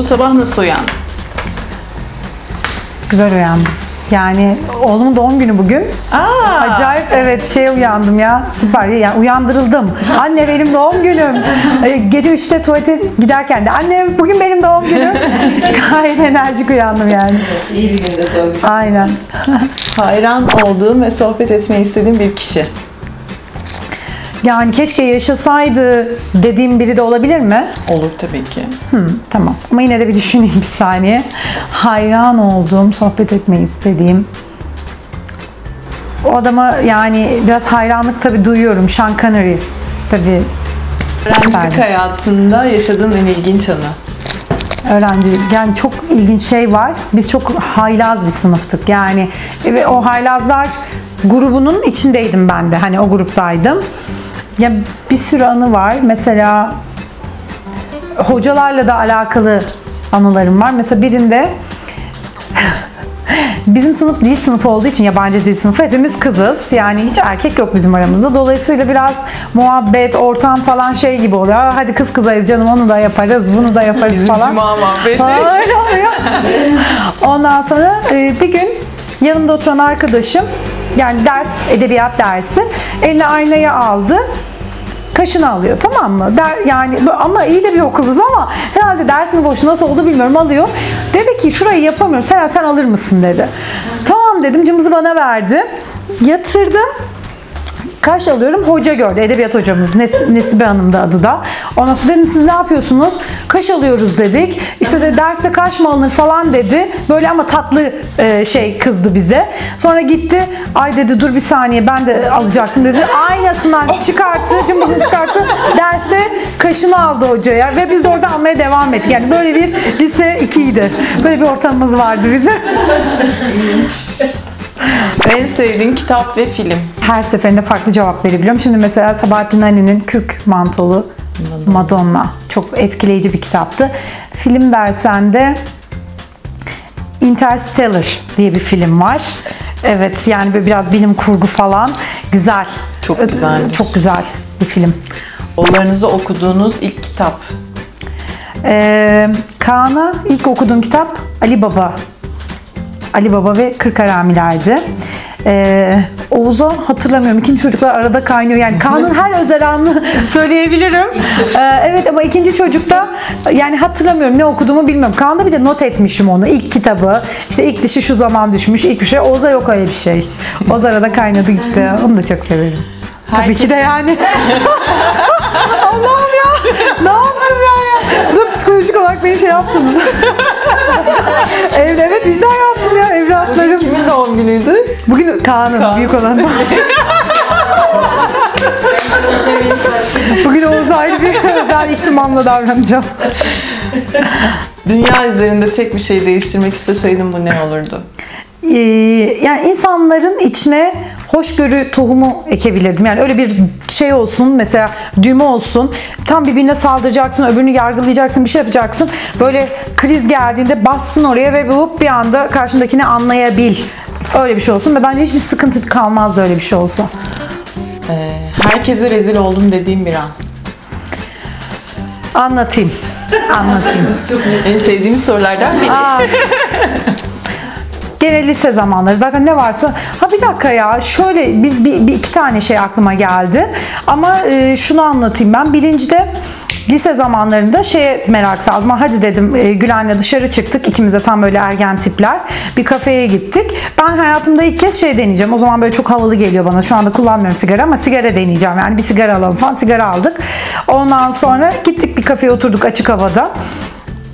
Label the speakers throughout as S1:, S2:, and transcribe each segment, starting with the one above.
S1: Bu sabah nasıl uyandın?
S2: Güzel uyandım. Yani oğlumun doğum günü bugün.
S1: Aa,
S2: Acayip evet şey uyandım ya süper yani uyandırıldım. Anne benim doğum günüm. Ee, Gece 3'te tuvalete giderken de anne bugün benim doğum günüm. Gayet enerjik uyandım yani.
S3: İyi bir günde gün.
S2: Aynen.
S1: hayran olduğun ve sohbet etmeyi istediğin bir kişi.
S2: Yani keşke yaşasaydı dediğim biri de olabilir mi?
S1: Olur tabii ki.
S2: Hı, tamam. Ama yine de bir düşüneyim bir saniye. Hayran olduğum, sohbet etmeyi istediğim. O adama yani biraz hayranlık tabii duyuyorum. Sean Connery tabii
S1: Öğrencilik hayatında yaşadığın en ilginç anı.
S2: öğrenci. Yani çok ilginç şey var. Biz çok haylaz bir sınıftık. Yani ve o haylazlar grubunun içindeydim ben de. Hani o gruptaydım. Ya bir sürü anı var. Mesela hocalarla da alakalı anılarım var. Mesela birinde Bizim sınıf dil sınıfı olduğu için yabancı dil sınıfı hepimiz kızız. Yani hiç erkek yok bizim aramızda. Dolayısıyla biraz muhabbet, ortam falan şey gibi oluyor. "Aa, Hadi kız kızayız canım onu da yaparız, bunu da yaparız
S1: Bizim
S2: falan.
S1: cuma.
S2: Falan öyle oluyor. Ondan sonra e, bir gün yanımda oturan arkadaşım yani ders, edebiyat dersi eline aynayı aldı kaşını alıyor tamam mı? Der, yani ama iyi de bir okuluz ama herhalde ders mi boşu nasıl oldu bilmiyorum alıyor. Dedi ki şurayı yapamıyorum sen sen alır mısın dedi. Tamam dedim cımbızı bana verdi. Yatırdım. Kaş alıyorum hoca gördü edebiyat hocamız Nes- Nesibe Hanım da adı da. Ondan sonra dedim siz ne yapıyorsunuz? Kaş alıyoruz dedik. İşte de derste kaş mı alınır falan dedi. Böyle ama tatlı e, şey kızdı bize. Sonra gitti. Ay dedi dur bir saniye ben de alacaktım dedi. Aynasından çıkarttı, cımbızını çıkarttı. Derste kaşını aldı hocaya ve biz de orada almaya devam ettik. Yani böyle bir lise 2'ydi. Böyle bir ortamımız vardı bizim.
S1: En sevdiğin kitap ve film.
S2: Her seferinde farklı cevap verebiliyorum. Şimdi mesela Sabahattin Ali'nin Kürk Mantolu Madonna. Çok etkileyici bir kitaptı. Film dersen de Interstellar diye bir film var. Evet yani böyle biraz bilim kurgu falan. Güzel.
S1: Çok güzelmiş.
S2: Çok güzel bir film.
S1: Oğullarınızı okuduğunuz ilk kitap.
S2: Ee, Kaan'a ilk okuduğum kitap Ali Baba. Ali Baba ve Kırk Haramilerdi. Ee, Oğuz'a hatırlamıyorum. İkinci çocuklar arada kaynıyor. Yani Kaan'ın her özel anını söyleyebilirim. Ee, evet ama ikinci çocukta yani hatırlamıyorum ne okuduğumu bilmiyorum. Kaan'da bir de not etmişim onu. İlk kitabı. İşte ilk dişi şu zaman düşmüş. ilk bir şey. Oğuz'a yok öyle bir şey. Oğuz arada kaynadı gitti. Onu da çok severim. Tabii
S1: Herkes-
S2: ki de yani. Allah'ım ya. Ne yaptım ya ya? Bu psikolojik olarak beni şey yaptınız. Evde evet vicdan yaptım ya evlatlarım.
S1: Kimin doğum günüydü?
S2: Bugün Kaan'ın büyük olan. Bugün Oğuz'a ayrı bir özel ihtimamla davranacağım.
S1: Dünya üzerinde tek bir şey değiştirmek isteseydin bu ne olurdu?
S2: Ee, yani insanların içine hoşgörü tohumu ekebilirdim. Yani öyle bir şey olsun mesela düğme olsun. Tam birbirine saldıracaksın, öbürünü yargılayacaksın, bir şey yapacaksın. Böyle kriz geldiğinde bassın oraya ve bu bir anda karşındakini anlayabil. Öyle bir şey olsun ve bence hiçbir sıkıntı kalmazdı öyle bir şey olsa.
S1: Ee, herkese rezil oldum dediğim bir an.
S2: Anlatayım. Anlatayım.
S1: En sevdiğim sorulardan biri.
S2: Gene lise zamanları. Zaten ne varsa ha bir dakika ya. Şöyle bir, bir, bir iki tane şey aklıma geldi. Ama e, şunu anlatayım ben. Birincide lise zamanlarında şeye merak saldım. Hadi dedim e, Gülen'le dışarı çıktık. İkimiz de tam böyle ergen tipler. Bir kafeye gittik. Ben hayatımda ilk kez şey deneyeceğim. O zaman böyle çok havalı geliyor bana. Şu anda kullanmıyorum sigara ama sigara deneyeceğim. Yani bir sigara alalım falan sigara aldık. Ondan sonra gittik bir kafeye oturduk açık havada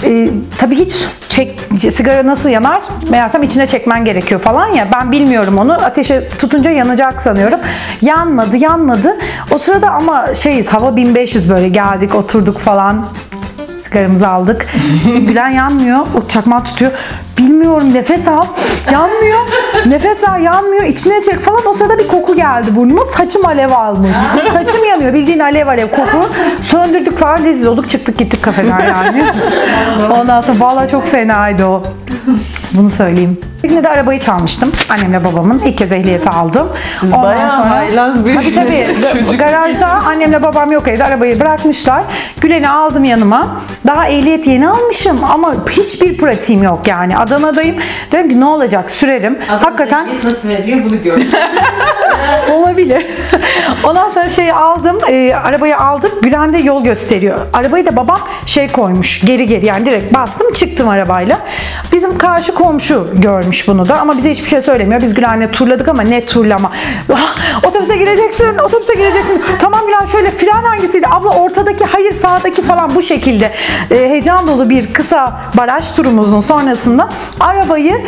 S2: e, tabii hiç çek, sigara nasıl yanar? Meğersem içine çekmen gerekiyor falan ya. Ben bilmiyorum onu. Ateşe tutunca yanacak sanıyorum. Yanmadı, yanmadı. O sırada ama şeyiz hava 1500 böyle geldik, oturduk falan. Sigaramızı aldık. Gülen yanmıyor. O çakmağı tutuyor. Bilmiyorum nefes al. Yanmıyor. Nefes ver yanmıyor. İçine çek falan. O sırada bir koku geldi burnuma. Saçım alev almış. Saçım yanıyor. Bildiğin alev alev koku. Söndürdük falan rezil olduk. Çıktık gittik kafeden yani. Ondan sonra vallahi çok fenaydı o. Bunu söyleyeyim. Yine de arabayı çalmıştım. Annemle babamın. ilk kez ehliyeti aldım.
S1: Siz bayağı haylaz bir
S2: Tabii tabii.
S1: çocuk.
S2: Garajda annemle babam yok evde. Arabayı bırakmışlar. Gülen'i aldım yanıma. Daha ehliyet yeni almışım ama hiçbir pratiğim yok yani. Adana'dayım. Dedim ki ne olacak sürerim. Hakikaten
S3: nasıl veriyor bunu gör.
S2: Olabilir. Ondan sonra şeyi aldım, e, arabayı aldım. Gülen de yol gösteriyor. Arabayı da babam şey koymuş, geri geri yani direkt bastım çıktım arabayla. Bizim karşı komşu görmüş bunu da ama bize hiçbir şey söylemiyor. Biz Gülen'le turladık ama ne turlama. Ah, otobüse gireceksin, otobüse gireceksin. Tamam Gülen şöyle fren hangisiydi? Abla ortadaki, hayır sağdaki falan bu şekilde. E, heyecan dolu bir kısa baraj turumuzun sonrasında arabayı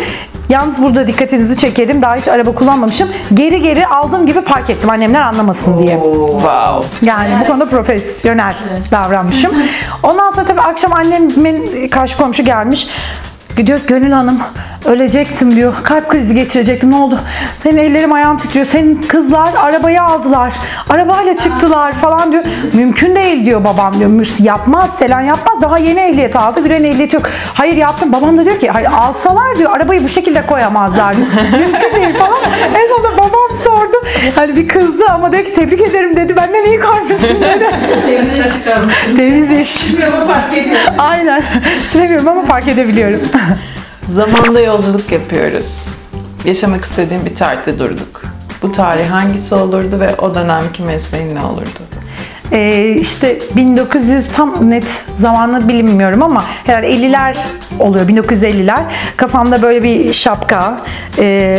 S2: Yalnız burada dikkatinizi çekerim. Daha hiç araba kullanmamışım. Geri geri aldığım gibi park ettim annemler anlamasın diye.
S1: Wow.
S2: Yani bu konuda profesyonel davranmışım. Ondan sonra tabii akşam annemin karşı komşu gelmiş. Gidiyor Gönül Hanım ölecektim diyor. Kalp krizi geçirecektim. Ne oldu? Senin ellerim ayağım titriyor. Senin kızlar arabayı aldılar. Arabayla çıktılar falan diyor. Mümkün değil diyor babam diyor. Yapmaz. Selen yapmaz. Daha yeni ehliyet aldı. Gülen ehliyeti yok. Hayır yaptım. Babam da diyor ki hayır alsalar diyor. Arabayı bu şekilde koyamazlar diyor. Mümkün değil falan. En sonunda babam sordu. Hani bir kızdı ama dedi ki tebrik ederim dedi. Benden iyi koymuşsun dedi.
S3: Temiz çıkarmışsın.
S2: Temiz iş.
S3: fark ediyor.
S2: Aynen. Süremiyorum ama fark edebiliyorum.
S1: Zamanda yolculuk yapıyoruz. Yaşamak istediğim bir tarihte durduk. Bu tarih hangisi olurdu ve o dönemki mesleğin ne olurdu?
S2: Ee, işte 1900 tam net zamanı bilmiyorum ama herhalde 50'ler oluyor 1950'ler. Kafamda böyle bir şapka, e,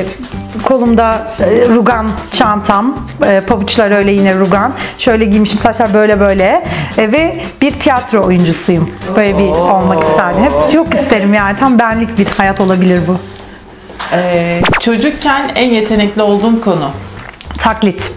S2: kolumda e, rugan çantam, e, pabuçlar öyle yine rugan. Şöyle giymişim saçlar böyle böyle E, ve bir tiyatro oyuncusuyum. Böyle bir olmak isterdim. Hep çok isterim yani tam benlik bir hayat olabilir bu.
S1: Ee, çocukken en yetenekli olduğum konu.
S2: Taklit.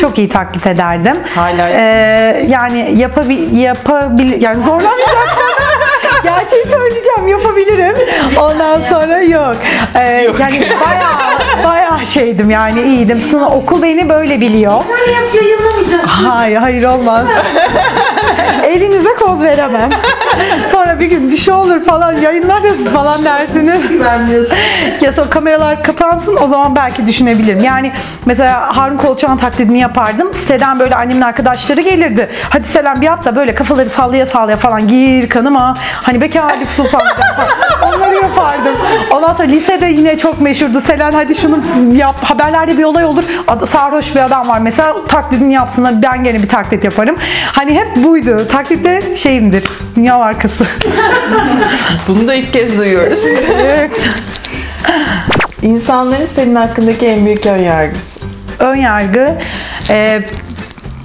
S2: Çok iyi taklit ederdim.
S1: Hala
S2: Ee, yani yapabil yapabil yani zorlamayacaksın. Gerçeği söyleyeceğim yapabilirim. Ondan sonra yok. Ee, Yani bayağı Bye. Şeydim yani iyiydim. Sınav okul beni böyle biliyor.
S3: Yap yayınlamayacağız.
S2: Hayır hayır olmaz. Elinize koz veremem. Sonra bir gün bir şey olur falan yayınlarız falan dersiniz.
S3: Güvenmiyorsun.
S2: Ya sonra kameralar kapansın o zaman belki düşünebilirim. Yani mesela Harun Kolçak'ın taklidini yapardım. Siteden böyle annemin arkadaşları gelirdi. Hadi Selen bir yap da böyle kafaları sallaya sallaya falan gir kanıma. Hani bekarlık sultanlık falan. Onları yapardım. Ondan sonra lisede yine çok meşhurdu. Selen hadi şunu yap. Haberlerde bir olay olur. Sarhoş bir adam var mesela taklidini yapsın. Ben gene bir taklit yaparım. Hani hep buydu. Taklitte şeyimdir. Dünya markası.
S1: Bunu da ilk kez duyuyoruz.
S2: evet.
S1: İnsanların senin hakkındaki en büyük ön yargısı.
S2: ön yargı e,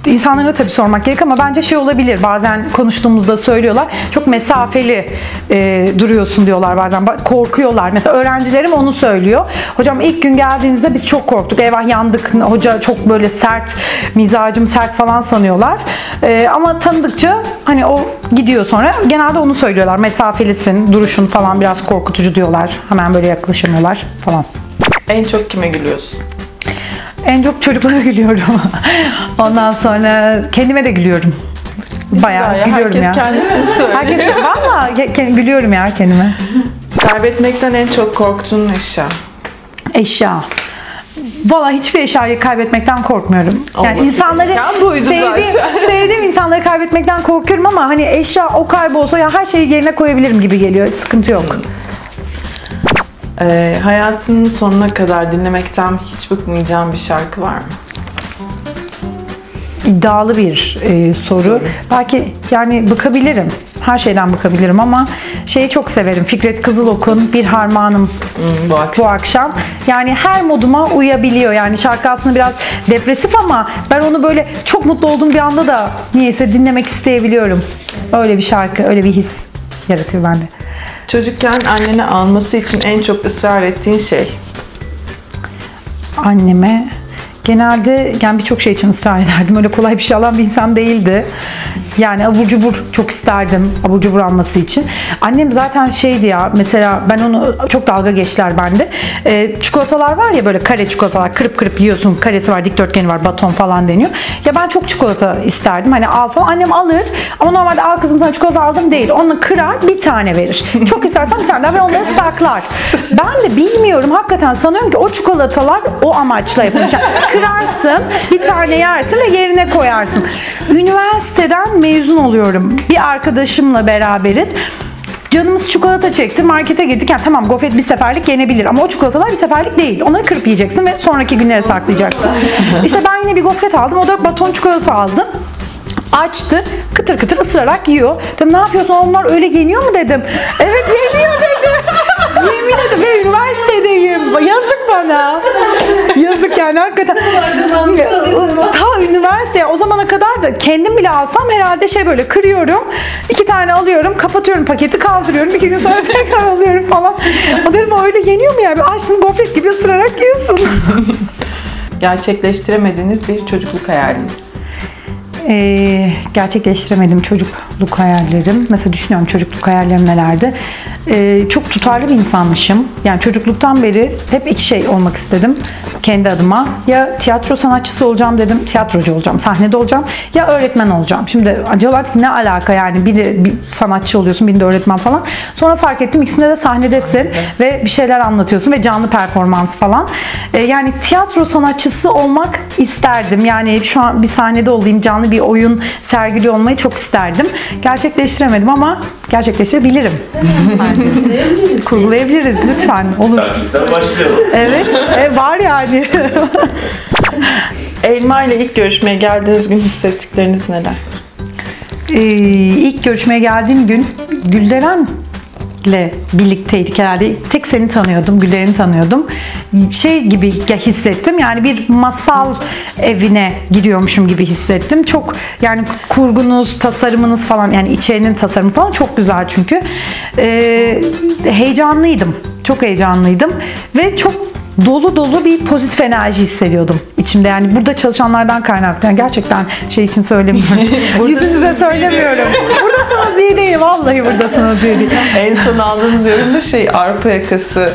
S2: insanlara tabii sormak gerek ama bence şey olabilir. Bazen konuştuğumuzda söylüyorlar. Çok mesafeli e, duruyorsun diyorlar bazen. Ba- korkuyorlar. Mesela öğrencilerim onu söylüyor. Hocam ilk gün geldiğinizde biz çok korktuk. Eyvah yandık. Hoca çok böyle sert mizacım sert falan sanıyorlar. E, ama tanıdıkça hani o gidiyor sonra. Genelde onu söylüyorlar. Mesafelisin duruşun falan biraz korkutucu diyorlar. Hemen böyle yaklaşamıyorlar falan.
S1: En çok kime gülüyorsun?
S2: En çok çocuklara gülüyorum. Ondan sonra kendime de gülüyorum. Bayağı
S1: ya,
S2: gülüyorum
S1: herkes
S2: ya.
S1: kendisini söylüyor.
S2: Herkes valla gülüyorum ya kendime.
S1: Kaybetmekten en çok korktuğun eşya.
S2: Eşya. Valla hiçbir eşyayı kaybetmekten korkmuyorum. Yani
S1: Olması
S2: insanları sevdiğim, sevdiğim insanları kaybetmekten korkuyorum ama hani eşya o kaybolsa ya her şeyi yerine koyabilirim gibi geliyor. Sıkıntı yok.
S1: Ee, hayatının sonuna kadar dinlemekten hiç bıkmayacağın bir şarkı var mı?
S2: İddialı bir e, soru. Belki yani bıkabilirim. Her şeyden bıkabilirim ama şeyi çok severim. Fikret Kızılok'un Bir Harmanım
S1: Hmm, bu akşam.
S2: bu akşam. Yani her moduma uyabiliyor. Yani şarkı aslında biraz depresif ama ben onu böyle çok mutlu olduğum bir anda da niyeyse dinlemek isteyebiliyorum. Öyle bir şarkı, öyle bir his yaratıyor bende.
S1: Çocukken anneni alması için en çok ısrar ettiğin şey.
S2: Anneme genelde yani birçok şey için ısrar ederdim. Öyle kolay bir şey alan bir insan değildi. Yani abur cubur çok isterdim abur cubur alması için. Annem zaten şeydi ya mesela ben onu çok dalga geçtiler bende. Ee, çikolatalar var ya böyle kare çikolatalar kırıp kırıp yiyorsun. Karesi var, dikdörtgeni var, baton falan deniyor. Ya ben çok çikolata isterdim. Hani al falan. Annem alır ama normalde al kızım sana çikolata aldım değil. Onu kırar bir tane verir. Çok istersen bir tane daha ve onları saklar. Ben de bilmiyorum hakikaten sanıyorum ki o çikolatalar o amaçla yapılmış. Kırarsın, bir tane yersin ve yerine koyarsın. Üniversiteden mezun oluyorum. Bir arkadaşımla beraberiz. Canımız çikolata çekti. Markete girdik. Yani tamam gofret bir seferlik yenebilir ama o çikolatalar bir seferlik değil. Onları kırıp yiyeceksin ve sonraki günlere saklayacaksın. İşte ben yine bir gofret aldım. O da baton çikolata aldım. Açtı. Kıtır kıtır ısırarak yiyor. Dedim ne yapıyorsun? Onlar öyle yeniyor mu dedim. Evet yeniyor dedi. Yemin ederim ve üniversitedeyim. Yazık bana. Yazık yani hakikaten. Ta üniversite o zamana kadar da kendim bile alsam herhalde şey böyle kırıyorum. iki tane alıyorum, kapatıyorum paketi kaldırıyorum. iki gün sonra tekrar alıyorum falan. O dedim o öyle yeniyor mu ya? Bir Açtın gofret gibi ısırarak yiyorsun.
S1: Gerçekleştiremediğiniz bir çocukluk hayaliniz.
S2: Ee, gerçekleştiremedim çocukluk hayallerim. Mesela düşünüyorum çocukluk hayallerim nelerdi. Ee, çok tutarlı bir insanmışım. Yani çocukluktan beri hep iki şey olmak istedim kendi adıma. Ya tiyatro sanatçısı olacağım dedim, tiyatrocu olacağım, sahnede olacağım. Ya öğretmen olacağım. Şimdi diyorlar ki ne alaka yani biri bir sanatçı oluyorsun, birinde öğretmen falan. Sonra fark ettim ikisinde de sahnedesin ve bir şeyler anlatıyorsun ve canlı performans falan. Ee, yani tiyatro sanatçısı olmak isterdim. Yani şu an bir sahnede olayım, canlı bir oyun sergili olmayı çok isterdim. Gerçekleştiremedim ama gerçekleştirebilirim. Kurgulayabiliriz lütfen. Olur.
S4: Takipten başlayalım.
S2: Evet, e, var yani.
S1: Elma ile ilk görüşmeye geldiğiniz gün hissettikleriniz neler?
S2: Ee, ilk görüşmeye geldiğim gün Gülderen'le birlikteydik herhalde. Tek seni tanıyordum, Gülderen'i tanıyordum. Şey gibi hissettim yani bir masal evine giriyormuşum gibi hissettim. Çok yani kurgunuz, tasarımınız falan yani içerinin tasarımı falan çok güzel çünkü. Ee, heyecanlıydım. Çok heyecanlıydım ve çok dolu dolu bir pozitif enerji hissediyordum içimde. Yani burada çalışanlardan kaynaklı. Yani gerçekten şey için söylemiyorum. Yüzünüze söylemiyorum. Buradasınız diye değil. Vallahi buradasınız diye değil.
S1: En son aldığımız yorumda şey arpa yakası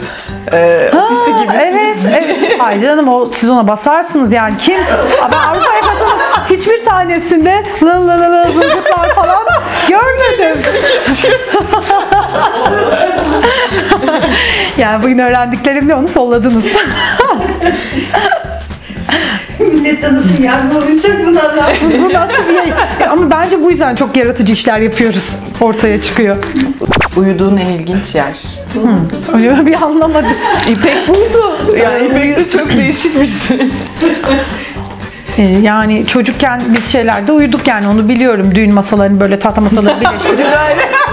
S1: e, ofisi gibi.
S2: Evet, evet. Ay canım o siz ona basarsınız yani. Kim? Ben Avrupa yakasının hiçbir sahnesinde la la la la zılgıtlar falan görmedim. yani bugün öğrendiklerimle onu solladınız.
S3: Millet tanısın yardım olacak
S2: bu, bu nasıl bir yayın? Ama bence bu yüzden çok yaratıcı işler yapıyoruz. Ortaya çıkıyor.
S1: Uyuduğun en ilginç yer.
S2: Öyle bir anlamadım.
S1: İpek buldu. Yani İpek de çok değişik bir şey.
S2: Ee, yani çocukken biz şeylerde uyuduk yani onu biliyorum. Düğün masalarını böyle tahta masaları birleştirip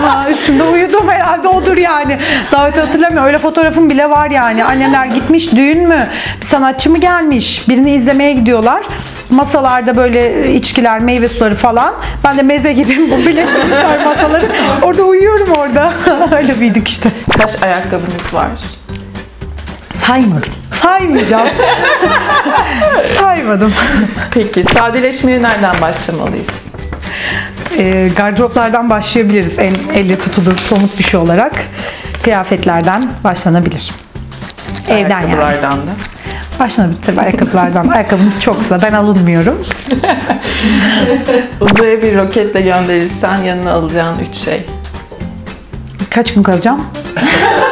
S2: ha, üstünde uyudum herhalde odur yani. Davet hatırlamıyorum. Öyle fotoğrafım bile var yani. Annemler gitmiş düğün mü? Bir sanatçı mı gelmiş? Birini izlemeye gidiyorlar. Masalarda böyle içkiler, meyve suları falan. Ben de meze gibi bu birleştirmişler masaları. Orada uyuyorum orada. Öyle büyüdük işte.
S1: Kaç ayakkabınız var?
S2: Saymadım. Saymayacağım. Saymadım.
S1: Peki sadeleşmeye nereden başlamalıyız?
S2: E, gardıroplardan başlayabiliriz en elle tutulur somut bir şey olarak. Kıyafetlerden başlanabilir. Evden yani.
S1: Ayakkabılardan da.
S2: Başlanabilir tabii ayakkabılardan. Ayakkabınız çoksa ben alınmıyorum.
S1: Uzaya bir roketle gönderilsen yanına alacağın üç şey.
S2: Kaç gün kalacağım?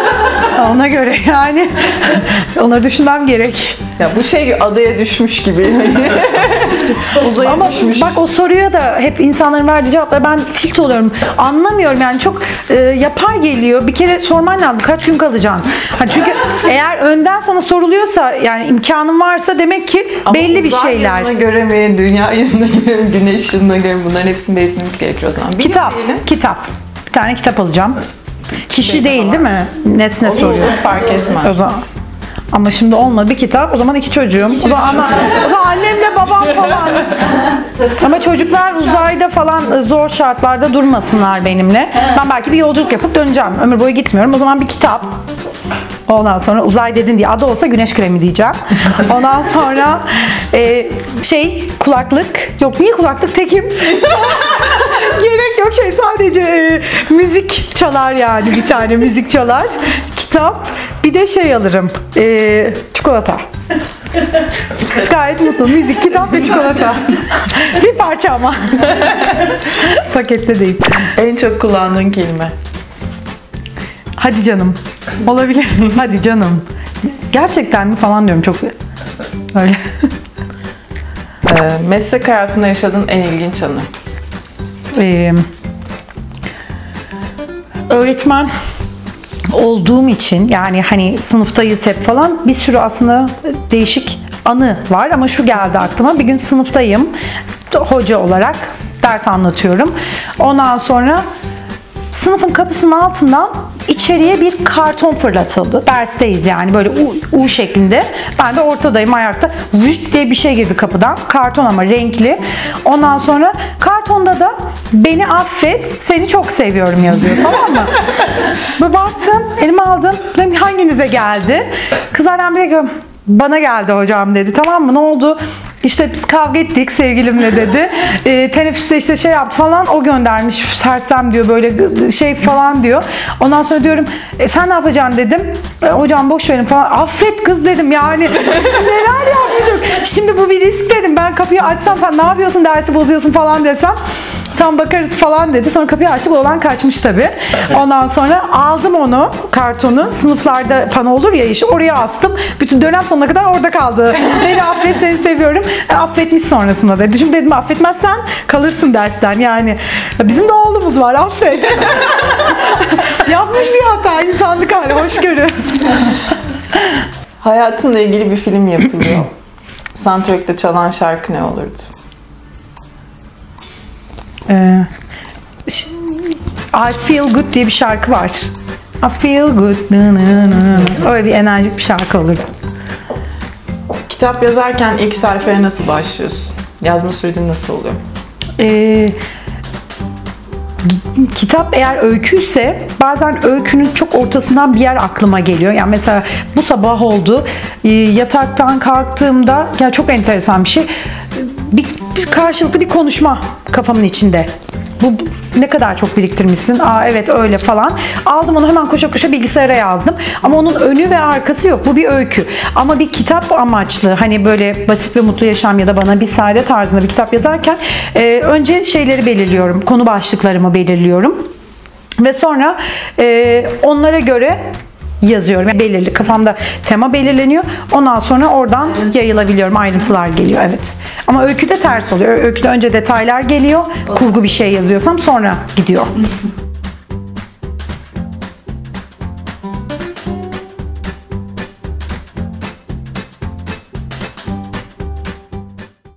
S2: Ona göre yani. Onları düşünmem gerek.
S1: Ya bu şey adaya düşmüş gibi. Uzaya
S2: Ama
S1: düşmüş.
S2: bak o soruya da hep insanların verdiği cevaplar ben tilt oluyorum. Anlamıyorum yani çok e, yapay geliyor. Bir kere sorman lazım kaç gün kalacaksın. Ha çünkü eğer önden sana soruluyorsa yani imkanın varsa demek ki
S1: Ama
S2: belli bir
S1: uzay
S2: şeyler.
S1: yılına göre mi, dünya yılına göre mi, güneş yılına göre mi bunların hepsini belirtmemiz gerekiyor o zaman. Bir
S2: Kitap,
S1: diyelim.
S2: kitap. Bir tane kitap alacağım. Kişi
S1: Benim
S2: değil değil mi? Nesne soruyor.
S1: Fark etmez.
S2: O zaman. Ama şimdi olmadı bir kitap. O zaman iki çocuğum. O zaman, ana, o zaman annemle babam falan. Ama çocuklar uzayda falan zor şartlarda durmasınlar benimle. Ben belki bir yolculuk yapıp döneceğim. Ömür boyu gitmiyorum. O zaman bir kitap. Ondan sonra uzay dedin diye adı olsa güneş kremi diyeceğim. Ondan sonra Ee, şey kulaklık. Yok niye kulaklık tekim? Gerek yok şey sadece e, müzik çalar yani bir tane müzik çalar. Kitap. Bir de şey alırım. e, çikolata. Gayet mutlu. Müzik, kitap ve çikolata. bir parça ama. Pakette değil.
S1: En çok kullandığın kelime.
S2: Hadi canım. Olabilir. Hadi canım. Gerçekten mi falan diyorum çok öyle.
S1: Ee, meslek hayatında yaşadığın en ilginç anı.
S2: Ee, öğretmen olduğum için yani hani sınıftayız hep falan bir sürü aslında değişik anı var ama şu geldi aklıma bir gün sınıftayım hoca olarak ders anlatıyorum ondan sonra sınıfın kapısının altından içeriye bir karton fırlatıldı. Dersteyiz yani böyle U, U şeklinde. Ben de ortadayım ayakta. Vücut diye bir şey girdi kapıdan. Karton ama renkli. Ondan sonra kartonda da beni affet, seni çok seviyorum yazıyor tamam mı? Ve baktım, elime aldım. Dedim hanginize geldi? Kızlardan biri bana geldi hocam dedi tamam mı ne oldu? İşte biz kavga ettik sevgilimle dedi. E, teneffüste işte şey yaptı falan o göndermiş sersem diyor böyle şey falan diyor. Ondan sonra diyorum e, sen ne yapacaksın dedim. E, hocam boş verin falan. Affet kız dedim yani. Neler yapmışım. Şimdi bu bir risk dedim. Ben kapıyı açsam sen ne yapıyorsun dersi bozuyorsun falan desem. Tam bakarız falan dedi. Sonra kapıyı açtık olan kaçmış tabii. Ondan sonra aldım onu kartonu. Sınıflarda pano olur ya iş oraya astım. Bütün dönem sonuna kadar orada kaldı. Beni affet seni seviyorum. E, affetmiş sonrasında dedi. Şimdi dedim affetmezsen kalırsın dersten yani. Bizim de oğlumuz var affet. Yapmış bir hata insanlık hali hoşgörü.
S1: Hayatınla ilgili bir film yapılıyor. Soundtrack'te çalan şarkı ne olurdu?
S2: Ee, I Feel Good diye bir şarkı var. I feel good. Öyle bir enerjik bir şarkı olur.
S1: Kitap yazarken ilk sayfaya nasıl başlıyorsun? Yazma sürecin nasıl oluyor?
S2: Ee, kitap eğer öyküyse bazen öykünün çok ortasından bir yer aklıma geliyor. Yani mesela bu sabah oldu. Ee, yataktan kalktığımda ya çok enteresan bir şey. Bir, bir karşılıklı bir konuşma kafamın içinde. Bu ne kadar çok biriktirmişsin. Aa evet öyle falan. Aldım onu hemen koşa koşa bilgisayara yazdım. Ama onun önü ve arkası yok. Bu bir öykü. Ama bir kitap amaçlı hani böyle basit ve mutlu yaşam ya da bana bir sade tarzında bir kitap yazarken e, önce şeyleri belirliyorum. Konu başlıklarımı belirliyorum. Ve sonra e, onlara göre yazıyorum. Yani belirli kafamda tema belirleniyor. Ondan sonra oradan yayılabiliyorum. Ayrıntılar geliyor evet. Ama öyküde ters oluyor. Öyküde önce detaylar geliyor. Kurgu bir şey yazıyorsam sonra gidiyor.